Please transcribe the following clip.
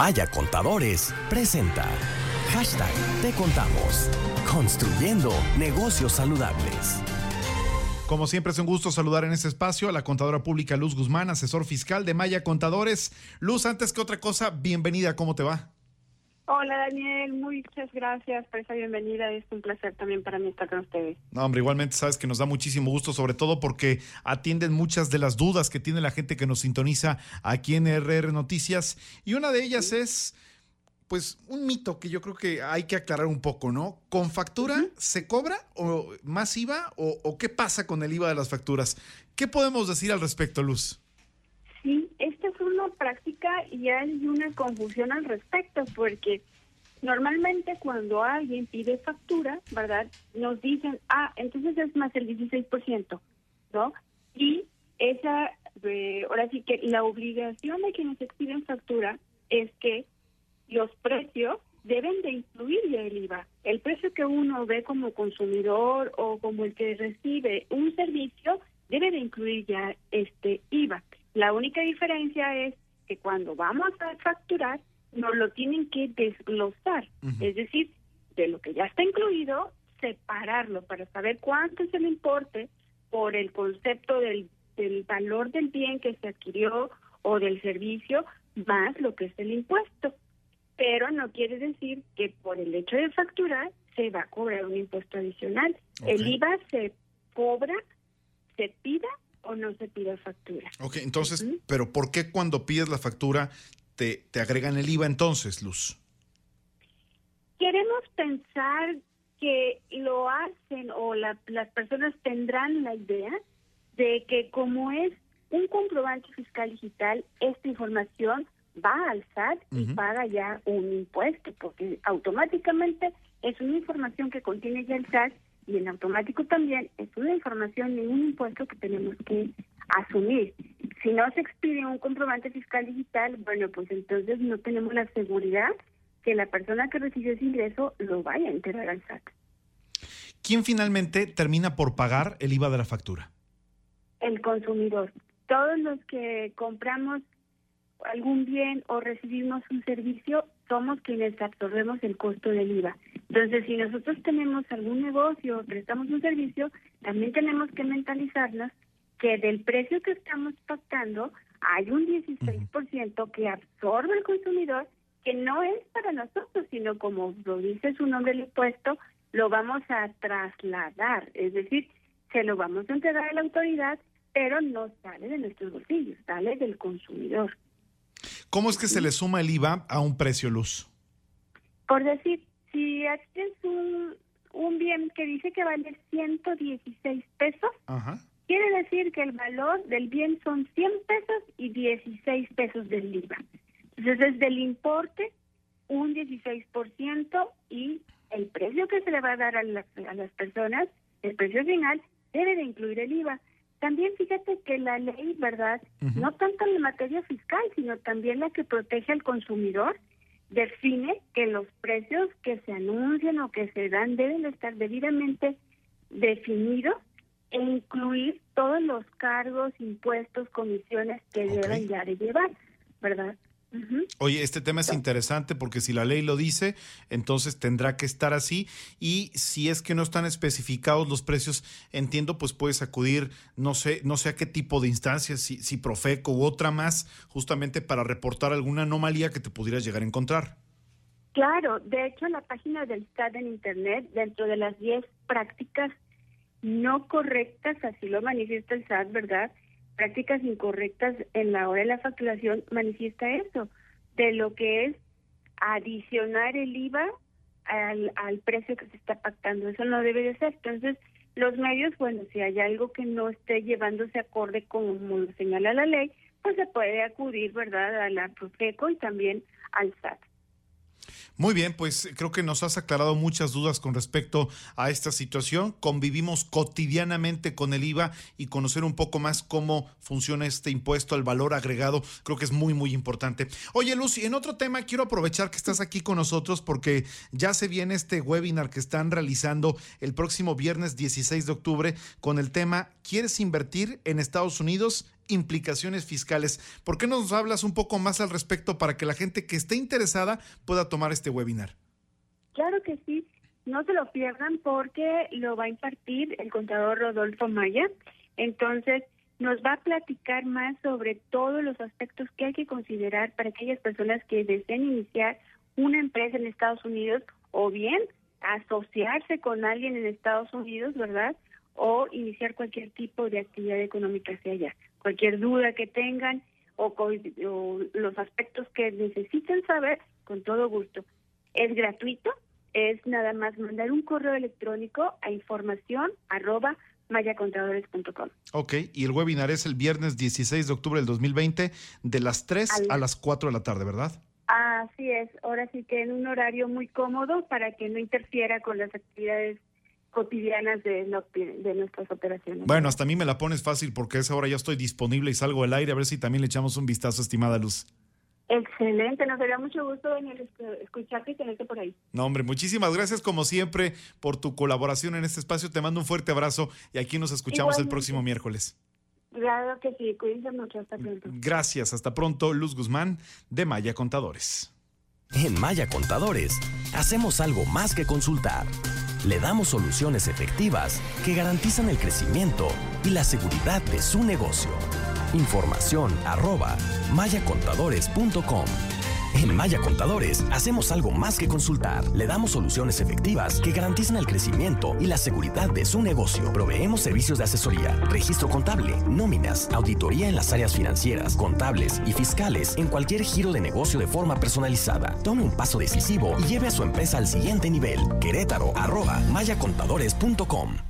Maya Contadores presenta Hashtag Te Contamos. Construyendo negocios saludables. Como siempre es un gusto saludar en este espacio a la contadora pública Luz Guzmán, asesor fiscal de Maya Contadores. Luz, antes que otra cosa, bienvenida, ¿cómo te va? Hola Daniel, muchas gracias por esa bienvenida. Es un placer también para mí estar con ustedes. No, hombre, igualmente sabes que nos da muchísimo gusto, sobre todo porque atienden muchas de las dudas que tiene la gente que nos sintoniza aquí en RR Noticias. Y una de ellas es, pues, un mito que yo creo que hay que aclarar un poco, ¿no? ¿Con factura se cobra o más IVA o, o qué pasa con el IVA de las facturas? ¿Qué podemos decir al respecto, Luz? Sí, esta es una práctica y hay una confusión al respecto porque normalmente cuando alguien pide factura, ¿verdad? Nos dicen, ah, entonces es más el 16%, ¿no? Y esa, eh, ahora sí que la obligación de quienes expiden factura es que los precios deben de incluir ya el IVA. El precio que uno ve como consumidor o como el que recibe un servicio debe de incluir ya este IVA. La única diferencia es que cuando vamos a facturar, nos lo tienen que desglosar, es decir, de lo que ya está incluido, separarlo para saber cuánto es el importe por el concepto del, del valor del bien que se adquirió o del servicio, más lo que es el impuesto. Pero no quiere decir que por el hecho de facturar se va a cobrar un impuesto adicional. El IVA se cobra, se pida o no se pide factura. Ok, entonces, pero ¿por qué cuando pides la factura te, te agregan el IVA entonces, Luz? Queremos pensar que lo hacen o la, las personas tendrán la idea de que como es un comprobante fiscal digital, esta información va al SAT y paga ya un impuesto, porque automáticamente es una información que contiene ya el SAT y en automático también es una información y un impuesto que tenemos que asumir. Si no se expide un comprobante fiscal digital, bueno, pues entonces no tenemos la seguridad que la persona que recibe ese ingreso lo vaya a enterar al SAT. ¿Quién finalmente termina por pagar el IVA de la factura? El consumidor. Todos los que compramos algún bien o recibimos un servicio, somos quienes absorbemos el costo del IVA. Entonces, si nosotros tenemos algún negocio o prestamos un servicio, también tenemos que mentalizarnos que del precio que estamos pactando hay un 16% que absorbe el consumidor, que no es para nosotros, sino como lo dice su nombre el impuesto, lo vamos a trasladar, es decir, se lo vamos a entregar a la autoridad, pero no sale de nuestros bolsillos, sale del consumidor. ¿Cómo es que se le suma el IVA a un precio luz? Por decir, si es un, un bien que dice que vale 116 pesos, quiere decir que el valor del bien son 100 pesos y 16 pesos del IVA. Entonces, es del importe un 16% y el precio que se le va a dar a, a las personas, el precio final, debe de incluir el IVA. También fíjate que la ley, ¿verdad? No tanto en la materia fiscal, sino también la que protege al consumidor, define que los precios que se anuncian o que se dan deben estar debidamente definidos e incluir todos los cargos, impuestos, comisiones que deben ya de llevar, ¿verdad? Oye, este tema es interesante porque si la ley lo dice, entonces tendrá que estar así y si es que no están especificados los precios, entiendo, pues puedes acudir, no sé, no sé a qué tipo de instancias, si, si Profeco u otra más, justamente para reportar alguna anomalía que te pudieras llegar a encontrar. Claro, de hecho en la página del SAT en Internet, dentro de las 10 prácticas no correctas, así lo manifiesta el SAT, ¿verdad? Prácticas incorrectas en la hora de la facturación manifiesta eso, de lo que es adicionar el IVA al, al precio que se está pactando. Eso no debe de ser. Entonces, los medios, bueno, si hay algo que no esté llevándose acorde como lo señala la ley, pues se puede acudir, ¿verdad?, a la Profeco y también al SAT. Muy bien, pues creo que nos has aclarado muchas dudas con respecto a esta situación. Convivimos cotidianamente con el IVA y conocer un poco más cómo funciona este impuesto al valor agregado, creo que es muy, muy importante. Oye, Lucy, en otro tema quiero aprovechar que estás aquí con nosotros porque ya se viene este webinar que están realizando el próximo viernes 16 de octubre con el tema ¿Quieres invertir en Estados Unidos? Implicaciones fiscales. ¿Por qué nos hablas un poco más al respecto para que la gente que esté interesada pueda tomar este webinar? Claro que sí. No se lo pierdan porque lo va a impartir el contador Rodolfo Maya. Entonces, nos va a platicar más sobre todos los aspectos que hay que considerar para aquellas personas que deseen iniciar una empresa en Estados Unidos o bien asociarse con alguien en Estados Unidos, ¿verdad? O iniciar cualquier tipo de actividad económica hacia allá. Cualquier duda que tengan o, o los aspectos que necesiten saber, con todo gusto. Es gratuito, es nada más mandar un correo electrónico a información arroba mayacontadores.com. Ok, y el webinar es el viernes 16 de octubre del 2020 de las 3 a las 4 de la tarde, ¿verdad? Así es, ahora sí que en un horario muy cómodo para que no interfiera con las actividades cotidianas de, de nuestras operaciones. Bueno, hasta a mí me la pones fácil porque a esa hora ya estoy disponible y salgo al aire a ver si también le echamos un vistazo, estimada Luz. Excelente, nos daría mucho gusto venir escucharte y tenerte por ahí. No, hombre, muchísimas gracias como siempre por tu colaboración en este espacio. Te mando un fuerte abrazo y aquí nos escuchamos el próximo miércoles. Claro que sí, cuídense mucho, hasta pronto. Gracias, hasta pronto, Luz Guzmán de Maya Contadores. En Maya Contadores, hacemos algo más que consultar. Le damos soluciones efectivas que garantizan el crecimiento y la seguridad de su negocio. Información arroba mayacontadores.com. En Maya Contadores hacemos algo más que consultar. Le damos soluciones efectivas que garantizan el crecimiento y la seguridad de su negocio. Proveemos servicios de asesoría, registro contable, nóminas, auditoría en las áreas financieras, contables y fiscales en cualquier giro de negocio de forma personalizada. Tome un paso decisivo y lleve a su empresa al siguiente nivel. Querétaro arroba mayacontadores.com.